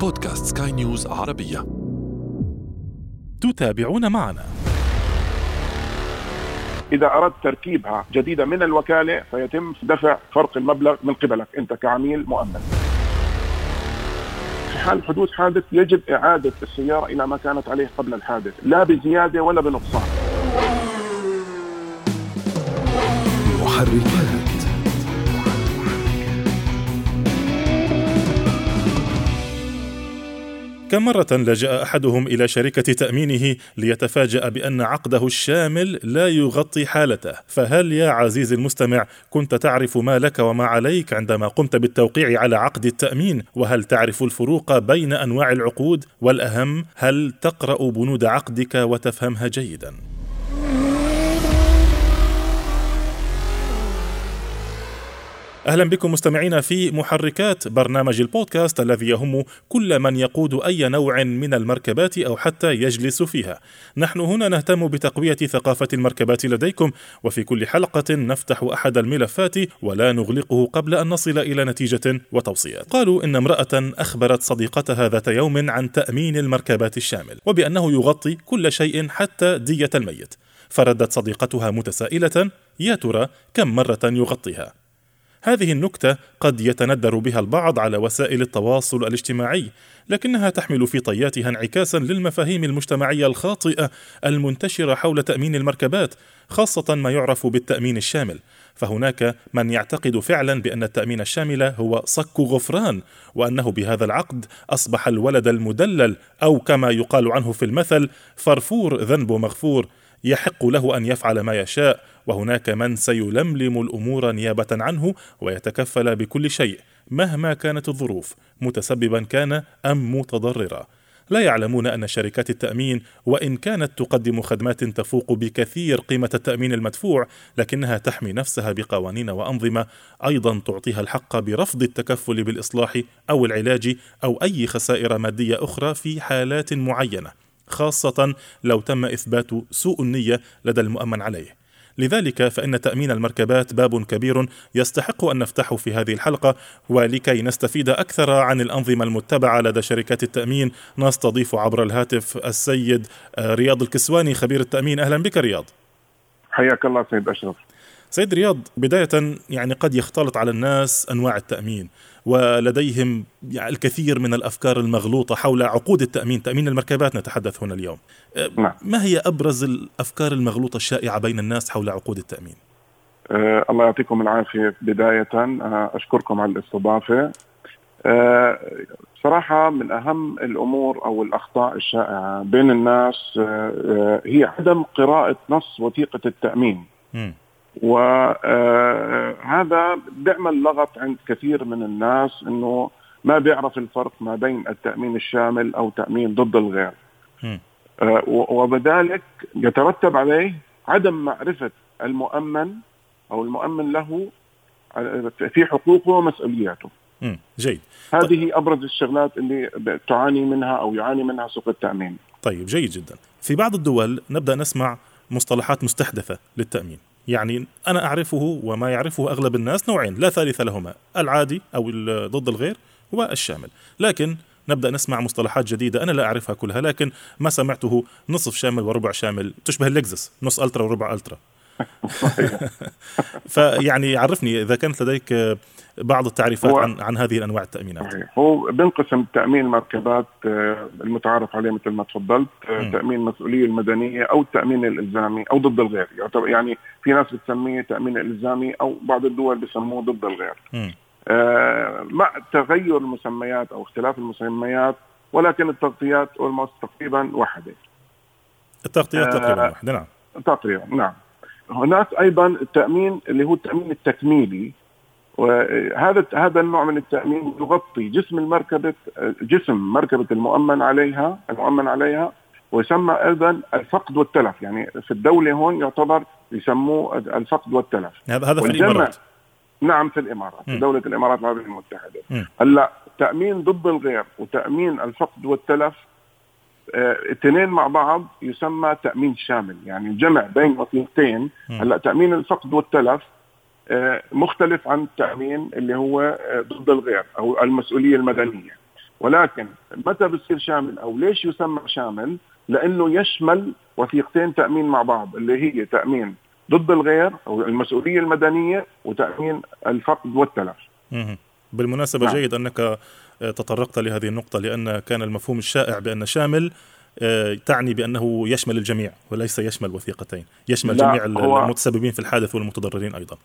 بودكاست سكاي نيوز عربية. تتابعون معنا. إذا أردت تركيبها جديدة من الوكالة فيتم دفع فرق المبلغ من قبلك أنت كعميل مؤمن. في حال حدوث حادث يجب إعادة السيارة إلى ما كانت عليه قبل الحادث لا بزيادة ولا بنقصان. محركات كم مرة لجأ أحدهم إلى شركة تأمينه ليتفاجأ بأن عقده الشامل لا يغطي حالته؟ فهل يا عزيزي المستمع كنت تعرف ما لك وما عليك عندما قمت بالتوقيع على عقد التأمين؟ وهل تعرف الفروق بين أنواع العقود؟ والأهم هل تقرأ بنود عقدك وتفهمها جيداً؟ أهلا بكم مستمعينا في محركات برنامج البودكاست الذي يهم كل من يقود أي نوع من المركبات أو حتى يجلس فيها. نحن هنا نهتم بتقوية ثقافة المركبات لديكم وفي كل حلقة نفتح أحد الملفات ولا نغلقه قبل أن نصل إلى نتيجة وتوصيات. قالوا إن امرأة أخبرت صديقتها ذات يوم عن تأمين المركبات الشامل وبأنه يغطي كل شيء حتى دية الميت. فردت صديقتها متسائلة يا ترى كم مرة يغطيها؟ هذه النكتة قد يتندر بها البعض على وسائل التواصل الاجتماعي، لكنها تحمل في طياتها انعكاسا للمفاهيم المجتمعية الخاطئة المنتشرة حول تأمين المركبات، خاصة ما يعرف بالتأمين الشامل، فهناك من يعتقد فعلا بأن التأمين الشامل هو صك غفران، وأنه بهذا العقد أصبح الولد المدلل أو كما يقال عنه في المثل فرفور ذنبه مغفور، يحق له أن يفعل ما يشاء وهناك من سيلملم الأمور نيابة عنه ويتكفل بكل شيء مهما كانت الظروف متسببا كان أم متضررا. لا يعلمون أن شركات التأمين وإن كانت تقدم خدمات تفوق بكثير قيمة التأمين المدفوع لكنها تحمي نفسها بقوانين وأنظمة أيضا تعطيها الحق برفض التكفل بالإصلاح أو العلاج أو أي خسائر مادية أخرى في حالات معينة. خاصة لو تم إثبات سوء النية لدى المؤمن عليه. لذلك فإن تأمين المركبات باب كبير يستحق أن نفتحه في هذه الحلقة ولكي نستفيد أكثر عن الأنظمة المتبعة لدى شركات التأمين. نستضيف عبر الهاتف السيد رياض الكسواني خبير التأمين. أهلا بك رياض. حياك الله سيد أشرف. سيد رياض بداية يعني قد يختلط على الناس أنواع التأمين ولديهم يعني الكثير من الأفكار المغلوطة حول عقود التأمين، تأمين المركبات نتحدث هنا اليوم. نعم. ما هي أبرز الأفكار المغلوطة الشائعة بين الناس حول عقود التأمين؟ أه الله يعطيكم العافية بداية أه أشكركم على الاستضافة. أه صراحة من أهم الأمور أو الأخطاء الشائعة بين الناس أه هي عدم قراءة نص وثيقة التأمين. م. وهذا بيعمل لغط عند كثير من الناس إنه ما بيعرف الفرق ما بين التأمين الشامل أو تأمين ضد الغير. وبذلك يترتب عليه عدم معرفة المؤمن أو المؤمن له في حقوقه ومسؤولياته. جيد. هذه أبرز الشغلات اللي تعاني منها أو يعاني منها سوق التأمين. طيب جيد جدا. في بعض الدول نبدأ نسمع مصطلحات مستحدثة للتأمين. يعني أنا أعرفه وما يعرفه أغلب الناس نوعين لا ثالث لهما العادي أو ضد الغير والشامل لكن نبدأ نسمع مصطلحات جديدة أنا لا أعرفها كلها لكن ما سمعته نصف شامل وربع شامل تشبه اللكزس نص ألترا وربع ألترا. فيعني عرفني إذا كانت لديك بعض التعريفات عن عن هذه الأنواع التأمينات. هو بينقسم تأمين المركبات المتعارف عليه مثل ما تفضلت تأمين المسؤولية المدنية أو التامين الإلزامي أو ضد الغير. يعني في ناس بتسميه تأمين الزامي أو بعض الدول بسموه ضد الغير. آه مع تغير المسميات أو اختلاف المسميات ولكن التغطيات تقريبا واحدة. التغطيات تقريبا آه واحدة نعم. تقريبا نعم. هناك أيضا التأمين اللي هو التأمين التكميلي وهذا هذا النوع من التأمين يغطي جسم المركبة جسم مركبة المؤمن عليها المؤمن عليها ويسمى أيضا الفقد والتلف. يعني في الدولة هون يعتبر يسموه الفقد والتلف. هذا في الإمارات. نعم في الإمارات في دولة الإمارات العربية المتحدة. هلأ تأمين ضد الغير وتأمين الفقد والتلف الاثنين مع بعض يسمى تأمين شامل يعني الجمع بين وثيقتين هلا تأمين الفقد والتلف مختلف عن التامين اللي هو ضد الغير أو المسؤولية المدنية ولكن متى بصير شامل أو ليش يسمى شامل؟ لأنه يشمل وثيقتين تأمين مع بعض اللي هي تأمين ضد الغير أو المسؤولية المدنية وتأمين الفقد والتلف. بالمناسبة نعم. جيد أنك آه، تطرقت لهذه النقطة لأن كان المفهوم الشائع بأن شامل آه، تعني بأنه يشمل الجميع وليس يشمل وثيقتين، يشمل جميع المتسببين في الحادث والمتضررين أيضا.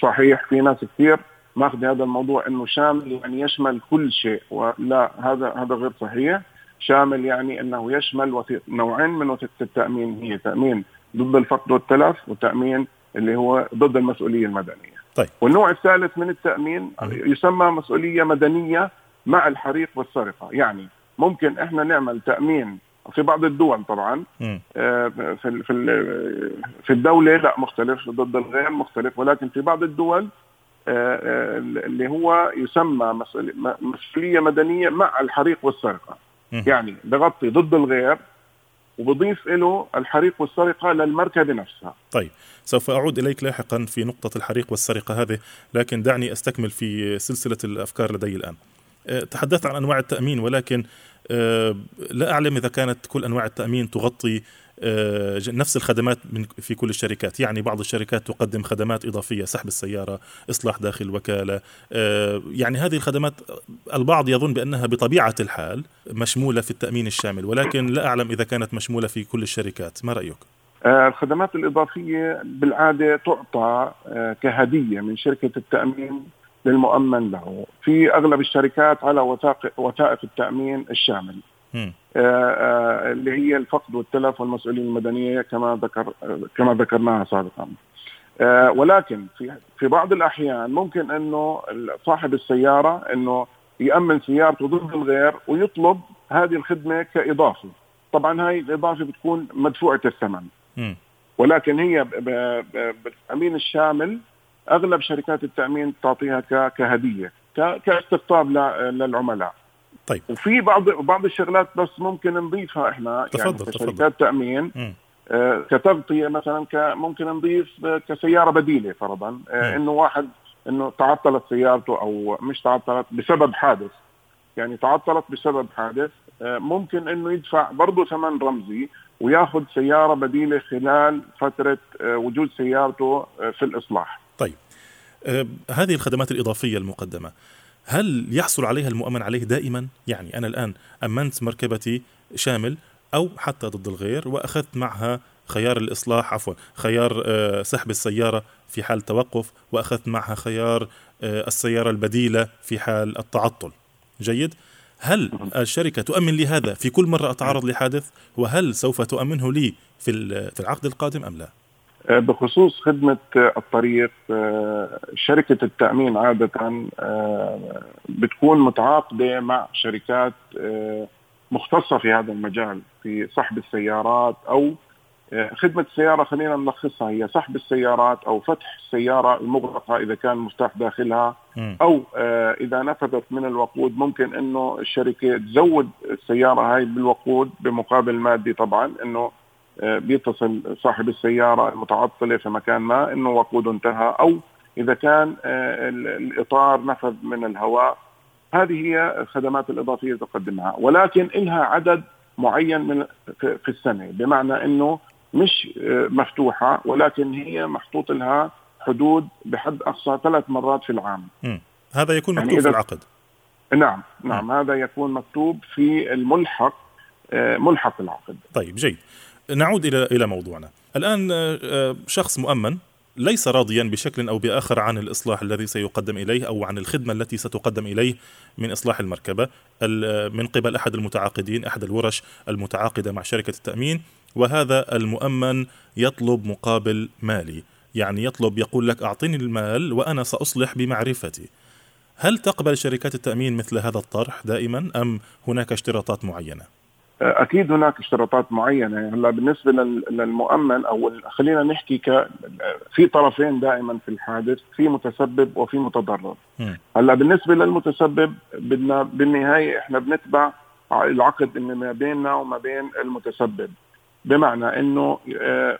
صحيح في ناس كثير ماخذ هذا الموضوع إنه شامل يعني يشمل كل شيء ولا هذا هذا غير صحيح شامل يعني إنه يشمل وثيق نوعين من وثيقة التأمين هي تأمين ضد الفقد والتلف وتأمين اللي هو ضد المسؤولية المدنية. طيب. والنوع الثالث من التأمين يسمى مسؤولية مدنية مع الحريق والسرقة، يعني ممكن إحنا نعمل تأمين في بعض الدول طبعا آه، في في في الدولة لا مختلف ضد الغير مختلف ولكن في بعض الدول آه، آه، اللي هو يسمى مسؤولية مدنية مع الحريق والسرقة. يعني بغطي ضد الغير وبضيف له الحريق والسرقة للمركبة نفسها. طيب سوف أعود إليك لاحقا في نقطة الحريق والسرقة هذه لكن دعني أستكمل في سلسلة الأفكار لدي الآن. تحدثت عن أنواع التأمين ولكن لا أعلم إذا كانت كل أنواع التأمين تغطي آه، نفس الخدمات في كل الشركات يعني بعض الشركات تقدم خدمات إضافية سحب السيارة إصلاح داخل الوكالة آه، يعني هذه الخدمات البعض يظن بأنها بطبيعة الحال مشمولة في التأمين الشامل ولكن لا أعلم إذا كانت مشمولة في كل الشركات ما رأيك؟ آه، الخدمات الإضافية بالعادة تعطى كهدية من شركة التأمين للمؤمن له في أغلب الشركات على وثائق, وثائق التأمين الشامل آه، آه، اللي هي الفقد والتلف والمسؤوليه المدنية كما ذكر كما ذكرناها سابقا. آه، ولكن في في بعض الأحيان ممكن إنه صاحب السيارة إنه يأمن سيارته ضد الغير ويطلب هذه الخدمة كإضافة. طبعا هاي الإضافة بتكون مدفوعة الثمن. ولكن هي بالتأمين الشامل أغلب شركات التأمين تعطيها كهدية كاستقطاب للعملاء. طيب. وفي بعض بعض الشغلات بس ممكن نضيفها إحنا تفضل يعني تفضل. شركات تامين آه كتغطية مثلا ممكن نضيف كسيارة بديلة فرضا آه إنه واحد إنه تعطلت سيارته أو مش تعطلت بسبب حادث. يعني تعطلت بسبب حادث آه ممكن إنه يدفع برضه ثمن رمزي وياخذ سيارة بديلة خلال فترة آه وجود سيارته آه في الإصلاح. طيب آه هذه الخدمات الإضافية المقدمة هل يحصل عليها المؤمن عليه دائما؟ يعني أنا الآن أمنت مركبتي شامل أو حتى ضد الغير وأخذت معها خيار الإصلاح عفوا خيار آه، سحب السيارة في حال توقف وأخذت معها خيار آه، السيارة البديلة في حال التعطل جيد؟ هل الشركة تؤمن لي هذا في كل مرة أتعرض لحادث وهل سوف تؤمنه لي في العقد القادم أم لا؟ آه، بخصوص خدمة الطريق آه، شركة التأمين عادة آه، بتكون متعاقدة مع شركات مختصة في هذا المجال في سحب السيارات أو خدمة السيارة خلينا نلخصها هي سحب السيارات أو فتح السيارة المغلقة إذا كان مفتاح داخلها أو إذا نفذت من الوقود ممكن أنه الشركة تزود السيارة هاي بالوقود بمقابل مادي طبعا أنه آه، بيتصل صاحب السيارة المتعطلة في مكان ما إنه وقوده انتهى أو إذا كان آه، الإطار نفذ من الهواء هذه هي الخدمات الإضافية اللي تقدمها ولكن لها عدد معين من في السنة بمعنى إنه مش آه، مفتوحة ولكن هي محطوط لها حدود بحد أقصى ثلاث مرات في العام. م. هذا يكون يعني مكتوب يعني في العقد. نعم نعم م. هذا يكون مكتوب في الملحق ملحق العقد. طيب جيد. نعود إلى إلى موضوعنا. الآن آه، آه، شخص مؤمن ليس راضيا بشكل أو بآخر عن الإصلاح الذي سيقدم إليه أو عن الخدمة التي ستقدم إليه من إصلاح المركبة. آه، من قبل أحد المتعاقدين أحد الورش المتعاقدة مع شركة التأمين وهذا المؤمن يطلب مقابل مالي. يعني يطلب يقول لك أعطني المال وأنا سأصلح بمعرفتي. هل تقبل شركات التأمين مثل هذا الطرح دائما أم هناك اشتراطات معينة؟ أكيد هناك اشتراطات معينة. هلا بالنسبة للمؤمن أو خلينا نحكي ك في طرفين دائما في الحادث في متسبب وفي متضرر. هلا بالنسبة للمتسبب بدنا بالنهاية إحنا بنتبع العقد اللي ما بيننا وما بين المتسبب. بمعنى إنه آه،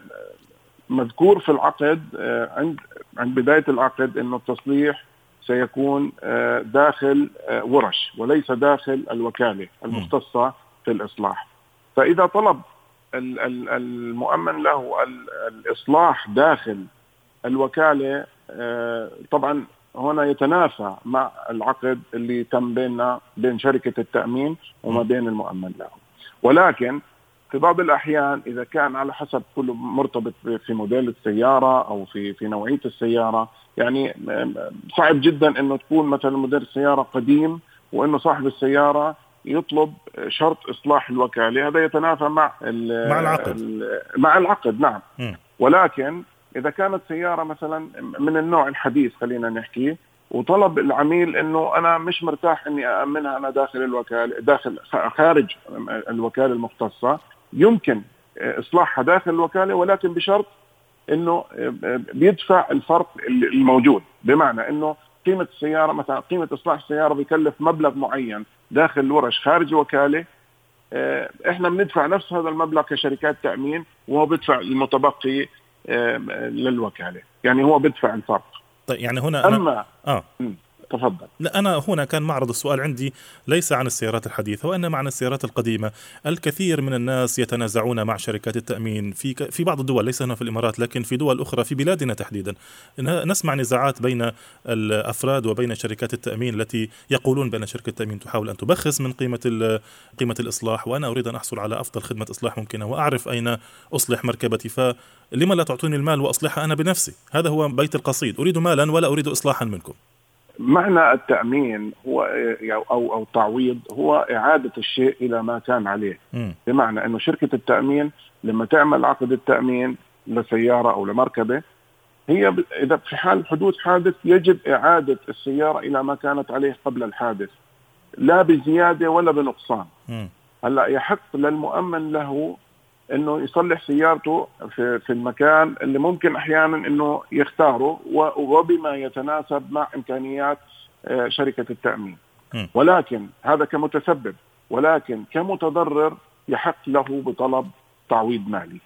مذكور في العقد آه، عند عند بداية العقد إنه التصليح سيكون آه، داخل ورش وليس داخل الوكالة المختصة في الإصلاح. فإذا طلب المؤمن له الإصلاح داخل الوكالة آه، طبعا هنا يتنافى مع العقد اللي تم بيننا بين شركة التأمين وما بين المؤمن له. ولكن في بعض الأحيان إذا كان على حسب كل مرتبط في موديل السيارة أو في في نوعية السيارة يعني صعب جدا إنه تكون مثلا موديل السيارة قديم وإنه صاحب السيارة يطلب شرط إصلاح الوكالة هذا يتنافى مع مع العقد. مع العقد نعم. م. ولكن إذا كانت سيارة مثلا من النوع الحديث خلينا نحكي وطلب العميل إنه أنا مش مرتاح إني امنها أنا داخل الوكالة داخل خارج الوكالة المختصة يمكن إصلاحها داخل الوكالة ولكن بشرط إنه بيدفع الفرق الموجود. بمعنى إنه قيمة السيارة مثلا قيمة إصلاح السيارة بيكلف مبلغ معين. داخل الورش خارج الوكاله آه، إحنا بندفع نفس هذا المبلغ كشركات تأمين وهو بيدفع المتبقي آه، للوكالة. يعني هو بيدفع الفرق. طيب يعني هنا أنا اما آه. تفضل. لا أنا هنا كان معرض السؤال عندي ليس عن السيارات الحديثة وإنما عن السيارات القديمة. الكثير من الناس يتنازعون مع شركات التأمين في في بعض الدول ليس هنا في الإمارات لكن في دول أخرى في بلادنا تحديدا. نسمع نزاعات بين الأفراد وبين شركات التأمين التي يقولون بأن شركة التأمين تحاول أن تبخس من قيمة قيمة الإصلاح وأنا أريد أن أحصل على أفضل خدمة إصلاح ممكنة وأعرف أين أصلح مركبتي. فلما لا تعطوني المال وأصلحها أنا بنفسي؟ هذا هو بيت القصيد. أريد مالا ولا أريد إصلاحا منكم. معنى التأمين هو أو أو التعويض هو إعادة الشيء إلى ما كان عليه. م. بمعنى إنه شركة التأمين لما تعمل عقد التأمين لسيارة أو لمركبة هي إذا في حال حدوث حادث يجب إعادة السيارة إلى ما كانت عليه قبل الحادث. لا بزيادة ولا بنقصان. هلأ يحق للمؤمن له إنه يصلح سيارته في في المكان اللي ممكن أحيانا إنه يختاره وبما يتناسب مع إمكانيات آه، شركة التأمين. ولكن هذا كمتسبب ولكن كمتضرر يحق له بطلب تعويض مالي.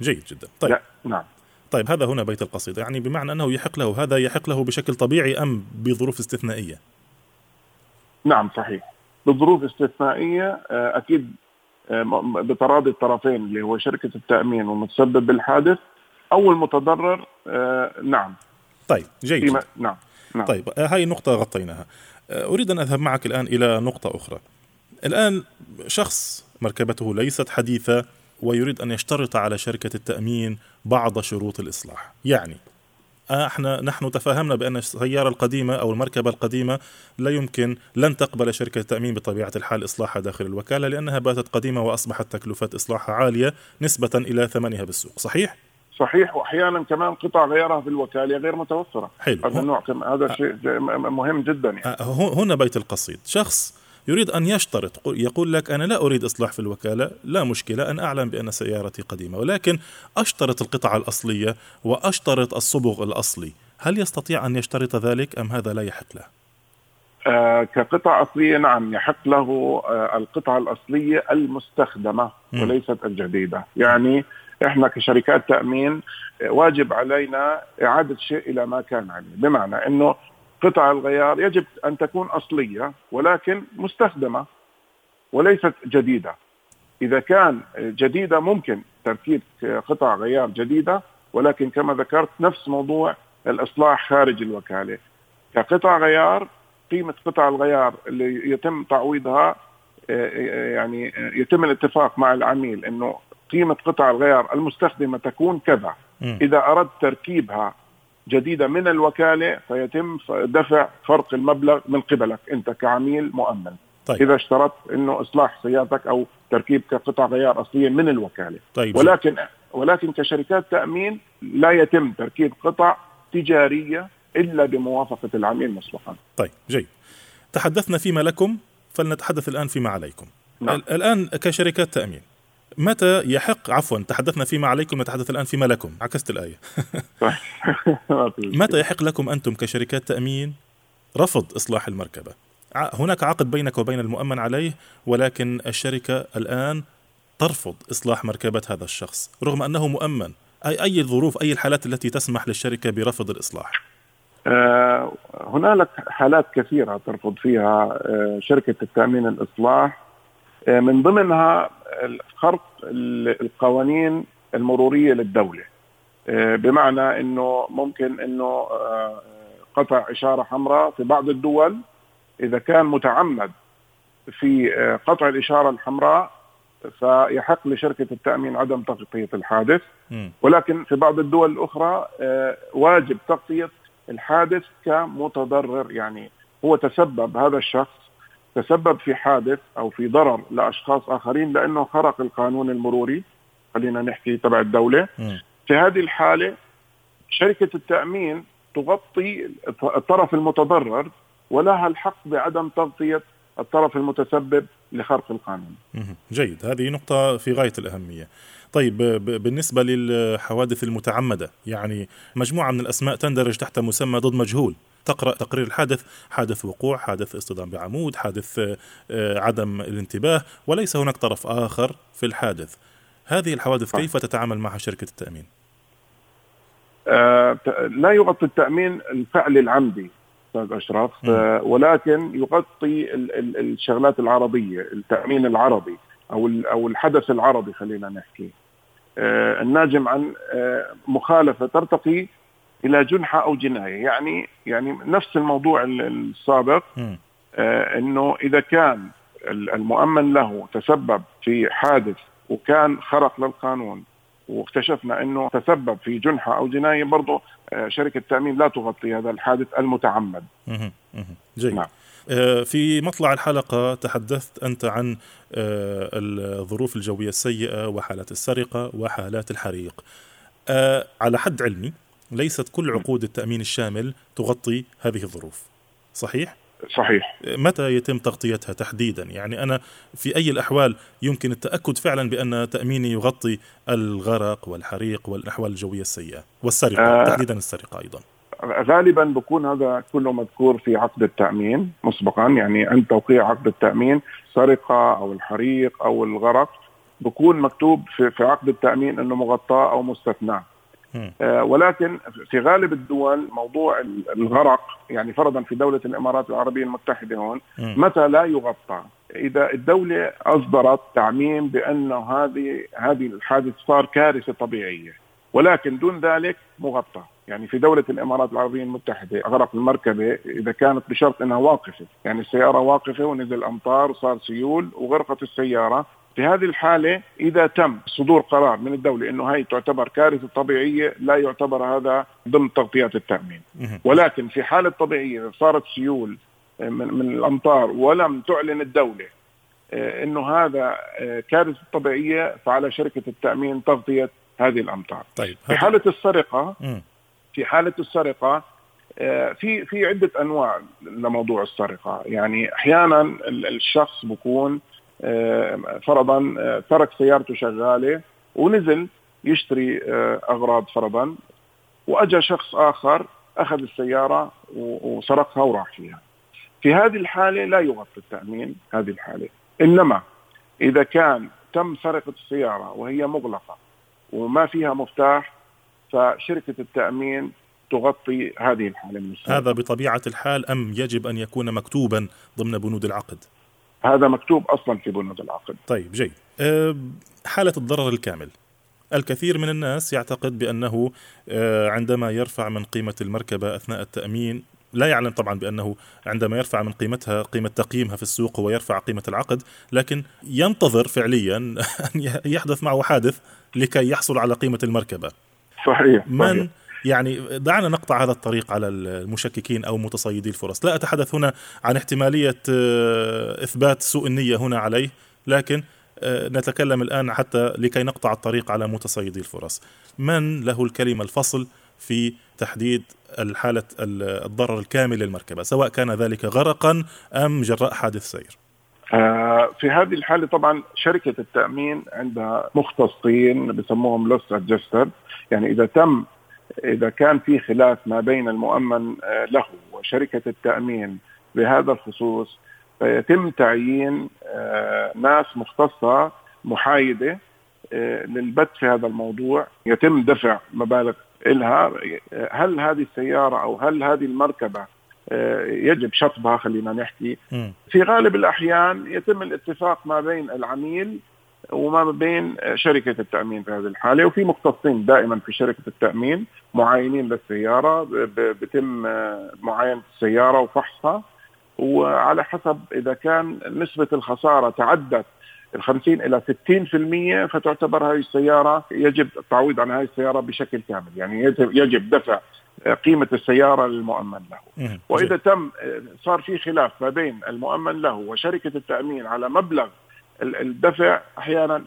جيد جدا. طيب لا. نعم. طيب هذا هنا بيت القصيدة يعني بمعنى أنه يحق له هذا يحق له بشكل طبيعي أم بظروف استثنائية نعم صحيح بظروف استثنائية آه، أكيد بتراضي الطرفين اللي هو شركة التأمين والمتسبب بالحادث أو المتضرر آه، نعم. طيب جيد. نعم نعم. طيب آه، هاي النقطة غطيناها. آه، أريد أن أذهب معك الآن إلى نقطة أخرى. الآن شخص مركبته ليست حديثة ويريد أن يشترط على شركة التأمين بعض شروط الإصلاح. يعني إحنا نحن تفاهمنا بأن السيارة القديمة أو المركبة القديمة لا يمكن لن تقبل شركة التامين بطبيعة الحال إصلاحها داخل الوكالة لأنها باتت قديمة وأصبحت تكلفة إصلاحها عالية نسبة إلى ثمنها بالسوق. صحيح؟ صحيح. وأحيانا كمان قطع غيارها في الوكالة غير متوفرة. حلو. هذا النوع هذا شيء مهم جدا يعني. آه، هنا بيت القصيد. شخص يريد أن يشترط يقول لك أنا لا أريد إصلاح في الوكالة لا مشكلة أن أعلم بأن سيارتي قديمة ولكن أشترط القطعة الأصلية وأشترط الصبغ الأصلي هل يستطيع أن يشترط ذلك أم هذا لا يحق له؟ آه كقطع أصلية نعم يحق له آه القطعة الأصلية المستخدمة م. وليست الجديدة يعني إحنا كشركات تأمين واجب علينا إعادة شيء إلى ما كان عليه بمعنى إنه قطع الغيار يجب أن تكون أصلية ولكن مستخدمة وليست جديدة. إذا كان جديدة ممكن تركيب قطع غيار جديدة ولكن كما ذكرت نفس موضوع الإصلاح خارج الوكالة. كقطع غيار قيمة قطع الغيار اللي يتم تعويضها يعني يتم الاتفاق مع العميل إنه قيمة قطع الغيار المستخدمة تكون كذا. إذا أردت تركيبها جديدة من الوكالة فيتم دفع فرق المبلغ من قبلك أنت كعميل مؤمن طيب. إذا اشترطت إنه إصلاح سيارتك أو تركيب قطع غيار أصلية من الوكالة طيب. ولكن ولكن كشركات تأمين لا يتم تركيب قطع تجارية إلا بموافقة العميل مسبقا طيب جيد تحدثنا فيما لكم فلنتحدث الآن فيما عليكم نعم. الآن كشركات تأمين متى يحق عفوا تحدثنا فيما عليكم نتحدث الآن فيما لكم. عكست الآية. متى يحق لكم أنتم كشركات تأمين رفض إصلاح المركبة؟ هناك عقد بينك وبين المؤمن عليه ولكن الشركة الآن ترفض إصلاح مركبة هذا الشخص رغم أنه مؤمن. أي أي الظروف أي الحالات التي تسمح للشركة برفض الإصلاح؟ هنالك حالات كثيرة ترفض فيها شركة التأمين الإصلاح. من ضمنها خرق القوانين المرورية للدولة. بمعنى إنه ممكن إنه قطع إشارة حمراء في بعض الدول. إذا كان متعمد في قطع الإشارة الحمراء فيحق لشركة التأمين عدم تغطية الحادث. ولكن في بعض الدول الأخرى واجب تغطية الحادث كمتضرر يعني هو تسبب هذا الشخص تسبب في حادث أو في ضرر لأشخاص آخرين لأنه خرق القانون المروري خلينا نحكي تبع الدولة. في هذه الحالة شركة التأمين تغطي الطرف المتضرر ولها الحق بعدم تغطية الطرف المتسبب لخرق القانون. جيد، هذه نقطة في غاية الأهمية. طيب بالنسبة للحوادث المتعمدة، يعني مجموعة من الأسماء تندرج تحت مسمى ضد مجهول، تقرأ تقرير الحادث حادث وقوع حادث اصطدام بعمود حادث آه، عدم الانتباه وليس هناك طرف آخر في الحادث هذه الحوادث كيف تتعامل معها شركة التأمين؟ آه لا يغطي التأمين الفعل العمدي أستاذ أشرف. آه ولكن يغطي ال ال الشغلات العربية التأمين العربي أو أو الحدث العربي خلينا نحكي. آه الناجم عن آه مخالفة ترتقي إلى جنحة أو جناية. يعني يعني نفس الموضوع السابق إنه إذا كان المؤمن له تسبب في حادث وكان خرق للقانون واكتشفنا إنه تسبب في جنحة أو جناية برضه آه شركة التامين لا تغطي هذا الحادث المتعمد. جيد. نعم. آه، في مطلع الحلقة تحدثت أنت عن آه، الظروف الجوية السيئة وحالات السرقة وحالات الحريق على حد علمي ليست كل عقود التأمين الشامل تغطي هذه الظروف صحيح؟ صحيح. متى يتم تغطيتها تحديدا؟ يعني أنا في أي الأحوال يمكن التأكد فعلا بأن تأميني يغطي الغرق والحريق والأحوال الجوية السيئة والسرقة آه تحديدا السرقة أيضا. غالبا بكون هذا كله مذكور في عقد التأمين مسبقا يعني عند توقيع عقد التأمين سرقة أو الحريق أو الغرق بكون مكتوب في, في عقد التأمين أنه مغطاة أو مستثنى. آه ولكن في غالب الدول موضوع الغرق يعني فرضا في دولة الإمارات العربية المتحدة هون متى لا يغطى؟ إذا الدولة أصدرت تعميم بأنه هذه هذه الحادث صار كارثة طبيعية ولكن دون ذلك مغطى. يعني في دولة الإمارات العربية المتحدة أغرق المركبة إذا كانت بشرط أنها واقفة. يعني السيارة واقفة ونزل أمطار وصار سيول وغرقت السيارة في هذه الحالة إذا تم صدور قرار من الدولة أنه هي تعتبر كارثة طبيعية لا يعتبر هذا ضمن تغطيات التأمين. ولكن في حالة طبيعية صارت سيول آه، من, من الأمطار ولم تعلن الدولة آه، أنه هذا آه، كارثة طبيعية فعلى شركة التأمين تغطية هذه الأمطار. طيب. في حالة السرقة في حالة السرقة في في عدة أنواع لموضوع السرقة. يعني أحيانا الشخص بكون فرضا آه، ترك سيارته شغالة ونزل يشتري آه، أغراض فرضا واجى شخص آخر أخذ السيارة وسرقها وراح فيها. في هذه الحالة لا يغطي التأمين هذه الحالة، إنما إذا كان تم سرقة السيارة وهي مغلقة وما فيها مفتاح فشركة التأمين تغطي هذه الحالة من السيارة. هذا بطبيعة الحال أم يجب أن يكون مكتوبا ضمن بنود العقد؟ هذا مكتوب أصلا في بنود العقد. طيب جيد. أه حالة الضرر الكامل. الكثير من الناس يعتقد بأنه أه عندما يرفع من قيمة المركبة أثناء التأمين لا يعلم طبعا بأنه عندما يرفع من قيمتها قيمة تقييمها في السوق هو يرفع قيمة العقد لكن ينتظر فعليا أن يحدث معه حادث لكي يحصل على قيمة المركبة. صحيح, من صحيح. يعني دعنا نقطع هذا الطريق على المشككين أو متصيدي الفرص، لا أتحدث هنا عن احتمالية آه، إثبات سوء النية هنا عليه، لكن آه، نتكلم الآن حتى لكي نقطع الطريق على متصيدي الفرص. من له الكلمة الفصل في تحديد الحالة الضرر الكامل للمركبة سواء كان ذلك غرقا أم جراء حادث سير آه، في هذه الحالة طبعا شركة التأمين عندها مختصين بسموهم لوس ادجستر يعني إذا تم إذا كان في خلاف ما بين المؤمن آه، له وشركة التأمين بهذا الخصوص فيتم تعيين آه، ناس مختصة محايدة آه، للبت في هذا الموضوع. يتم دفع مبالغ لها هل هذه السيارة أو هل هذه المركبة آه، يجب شطبها خلينا نحكي. في غالب الأحيان يتم الاتفاق ما بين العميل وما بين شركة التأمين في هذه الحالة وفي مختصين دائما في شركة التأمين معاينين للسيارة بتم آه، معاينة السيارة وفحصها. وعلى حسب إذا كان نسبة الخسارة تعدت ال 50 إلى 60% فتعتبر هذه السيارة يجب التعويض عن هذه السيارة بشكل كامل، يعني يجب دفع قيمة السيارة للمؤمن له. وإذا تم صار في خلاف ما بين المؤمن له وشركة التأمين على مبلغ الدفع أحيانا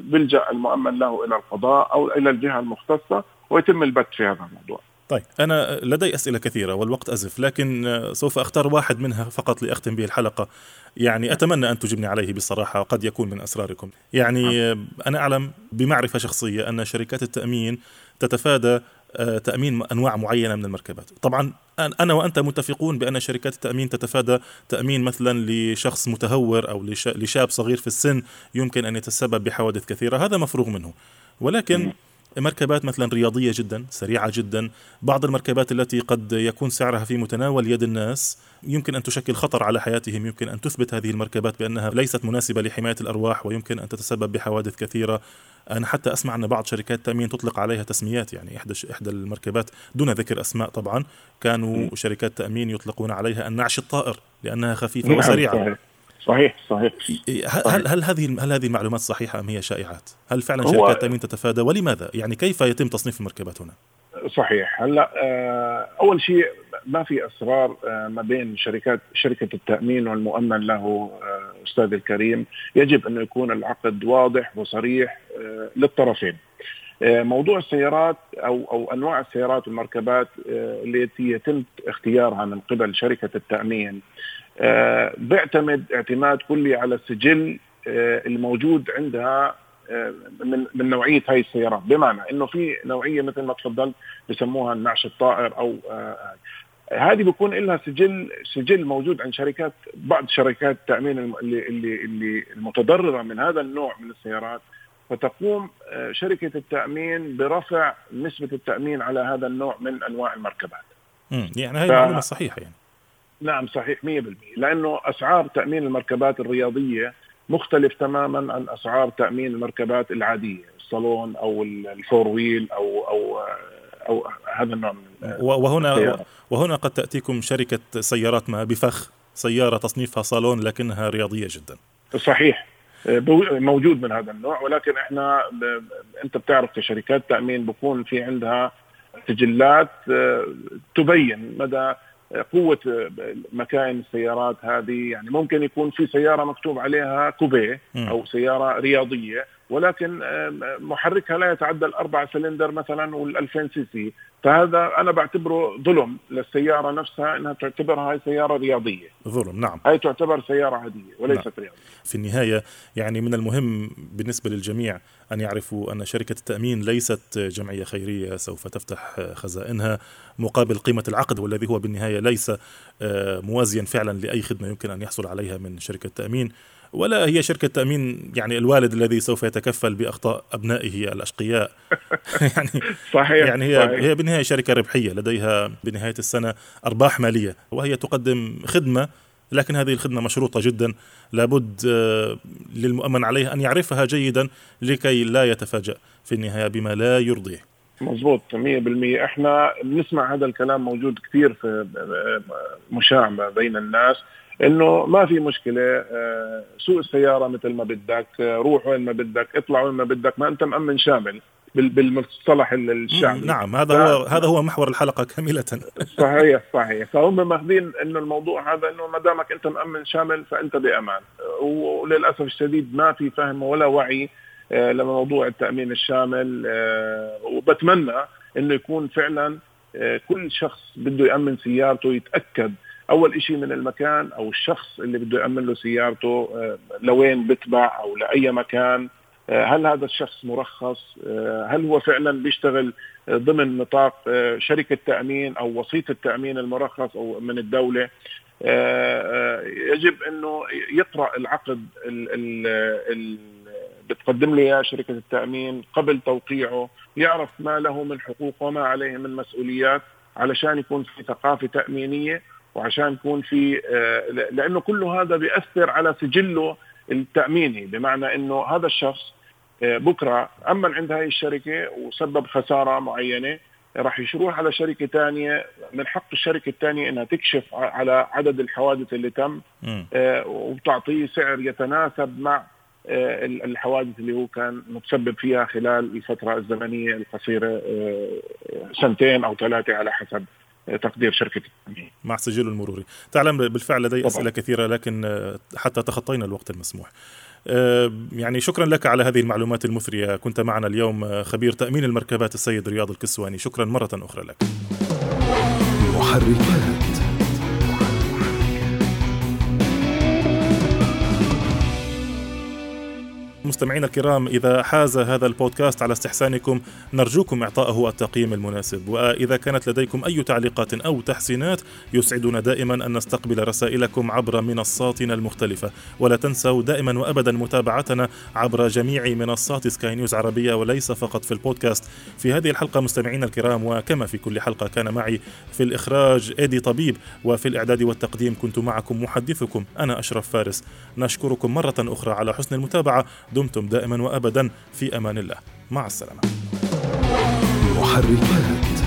بيلجأ المؤمن له إلى القضاء أو إلى الجهة المختصة ويتم البت في هذا الموضوع. طيب أنا لدي أسئلة كثيرة والوقت أزف لكن سوف أختار واحد منها فقط لأختم به الحلقة. يعني أتمنى أن تجبني عليه بصراحة وقد يكون من أسراركم. يعني أنا أعلم بمعرفة شخصية أن شركات التأمين تتفادى تأمين أنواع معينة من المركبات. طبعا أنا وأنت متفقون بأن شركات التأمين تتفادى تأمين مثلا لشخص متهور أو لشاب صغير في السن يمكن أن يتسبب بحوادث كثيرة. هذا مفروغ منه. ولكن مركبات مثلا رياضية جدا سريعة جدا بعض المركبات التي قد يكون سعرها في متناول يد الناس يمكن أن تشكل خطر على حياتهم يمكن أن تثبت هذه المركبات بأنها ليست مناسبة لحماية الأرواح ويمكن أن تتسبب بحوادث كثيرة. أنا حتى أسمع أن بعض شركات التأمين تطلق عليها تسميات يعني إحدى إحدى المركبات دون ذكر أسماء طبعا كانوا شركات تأمين يطلقون عليها النعش الطائر لأنها خفيفة نعم، وسريعة. صحيح. صحيح هل هل هذه هل هذه المعلومات صحيحة أم هي شائعات؟ هل فعلا شركات التامين تتفادى؟ ولماذا؟ يعني كيف يتم تصنيف المركبات هنا؟ صحيح. هلأ آه، أول شيء ما في أسرار آه، ما بين شركات شركة التأمين والمؤمن له آه، أستاذ الكريم. يجب انه يكون العقد واضح وصريح للطرفين. موضوع السيارات أو أو أنواع السيارات والمركبات التي يتم اختيارها من قبل شركة التأمين آه، بيعتمد اعتماد كلي على السجل آه، الموجود عندها آه، من من نوعية هاي السيارات. بمعنى إنه في نوعية مثل ما تفضلت بسموها النعش الطائر أو هذه بيكون لها سجل سجل موجود عند شركات بعض شركات التامين اللي اللي اللي المتضررة من هذا النوع من السيارات فتقوم شركة التأمين برفع نسبة التأمين على هذا النوع من أنواع المركبات. امم يعني هذه معلومة صحيحة يعني. نعم صحيح 100% لأنه أسعار تأمين المركبات الرياضية مختلف تماما عن أسعار تأمين المركبات العادية الصالون أو الفور ويل أو أو أو هذا النوع من وهنا السيارة. وهنا قد تأتيكم شركة سيارات ما بفخ سيارة تصنيفها صالون لكنها رياضية جدا. صحيح. موجود من هذا النوع ولكن إحنا أنت بتعرف كشركات تأمين بكون في عندها سجلات آه، تبين مدى قوة مكاين السيارات هذه. يعني ممكن يكون في سيارة مكتوب عليها coupé أو سيارة رياضية ولكن محركها لا يتعدى الأربعة سلندر مثلا وال2000 سي سي. فهذا أنا بعتبره ظلم للسيارة نفسها أنها تعتبرها هاي سيارة رياضية. ظلم نعم. هاي تعتبر سيارة عادية وليست نعم. رياضية. في النهاية يعني من المهم بالنسبة للجميع أن يعرفوا أن شركة التأمين ليست جمعية خيرية سوف تفتح خزائنها مقابل قيمة العقد والذي هو بالنهاية ليس آه، موازيا فعلا لأي خدمة يمكن أن يحصل عليها من شركة التأمين. ولا هي شركة تأمين يعني الوالد الذي سوف يتكفل بأخطاء أبنائه الأشقياء؟ يعني صحيح يعني هي صحيح. هي بالنهاية شركة ربحية لديها بنهاية السنة أرباح مالية وهي تقدم خدمة لكن هذه الخدمة مشروطة جدا لابد آه، للمؤمن عليه أن يعرفها جيدا لكي لا يتفاجأ في النهاية بما لا يرضيه. مضبوط 100% إحنا بنسمع هذا الكلام موجود كثير في مشاع بين الناس. إنه ما في مشكلة آه، سوق السيارة مثل ما بدك آه، روح وين ما بدك اطلع وين ما بدك ما أنت مأمن شامل بالمصطلح الشعبي نعم هذا هو هذا هو محور الحلقة كاملة. صحيح صحيح. فهم مأخذين إنه الموضوع هذا إنه ما دامك أنت مأمن شامل فأنت بأمان. وللأسف الشديد ما في فهم ولا وعي آه، لموضوع التأمين الشامل وبتمنى إنه يكون فعلا كل شخص بده يأمن سيارته يتأكد أول شيء من المكان أو الشخص اللي بده يامن له سيارته آه، لوين بتبع أو لأي مكان آه، هل هذا الشخص مرخص؟ آه، هل هو فعلا بيشتغل ضمن نطاق شركة تأمين أو وسيط التأمين المرخص أو من الدولة؟ يجب أنه يقرأ العقد بتقدم له إياه شركة التأمين قبل توقيعه يعرف ما له من حقوق وما عليه من مسؤوليات علشان يكون في ثقافة تأمينية وعشان يكون في آه، لأنه كل هذا بيأثر على سجله التأميني بمعنى إنه هذا الشخص آه، بكرة أمن عند هاي الشركة وسبب خسارة معينة راح يروح على شركة ثانية من حق الشركة الثانية إنها تكشف على عدد الحوادث اللي تم آه، وتعطيه سعر يتناسب مع الحوادث اللي هو كان متسبب فيها خلال الفترة الزمنية القصيرة سنتين أو ثلاثة على حسب تقدير شركة التأمين. مع سجله المروري تعلم بالفعل لدي أسئلة كثيرة لكن حتى تخطينا الوقت المسموح. آه، يعني شكرا لك على هذه المعلومات المثرية كنت معنا اليوم آه، خبير تأمين المركبات السيد رياض الكسواني. شكرا مرة أخرى لك. محركات. مستمعينا الكرام إذا حاز هذا البودكاست على استحسانكم نرجوكم إعطائه التقييم المناسب. وإذا كانت لديكم أي تعليقات أو تحسينات يسعدنا دائما أن نستقبل رسائلكم عبر منصاتنا المختلفة. ولا تنسوا دائما وأبدا متابعتنا عبر جميع منصات سكاي نيوز عربية وليس فقط في البودكاست. في هذه الحلقة مستمعينا الكرام وكما في كل حلقة كان معي في الإخراج إيدي طبيب وفي الإعداد والتقديم كنت معكم محدثكم أنا أشرف فارس. نشكركم مرة أخرى على حسن المتابعة. دمتم دائما وابدا في أمان الله. مع السلامة. محركات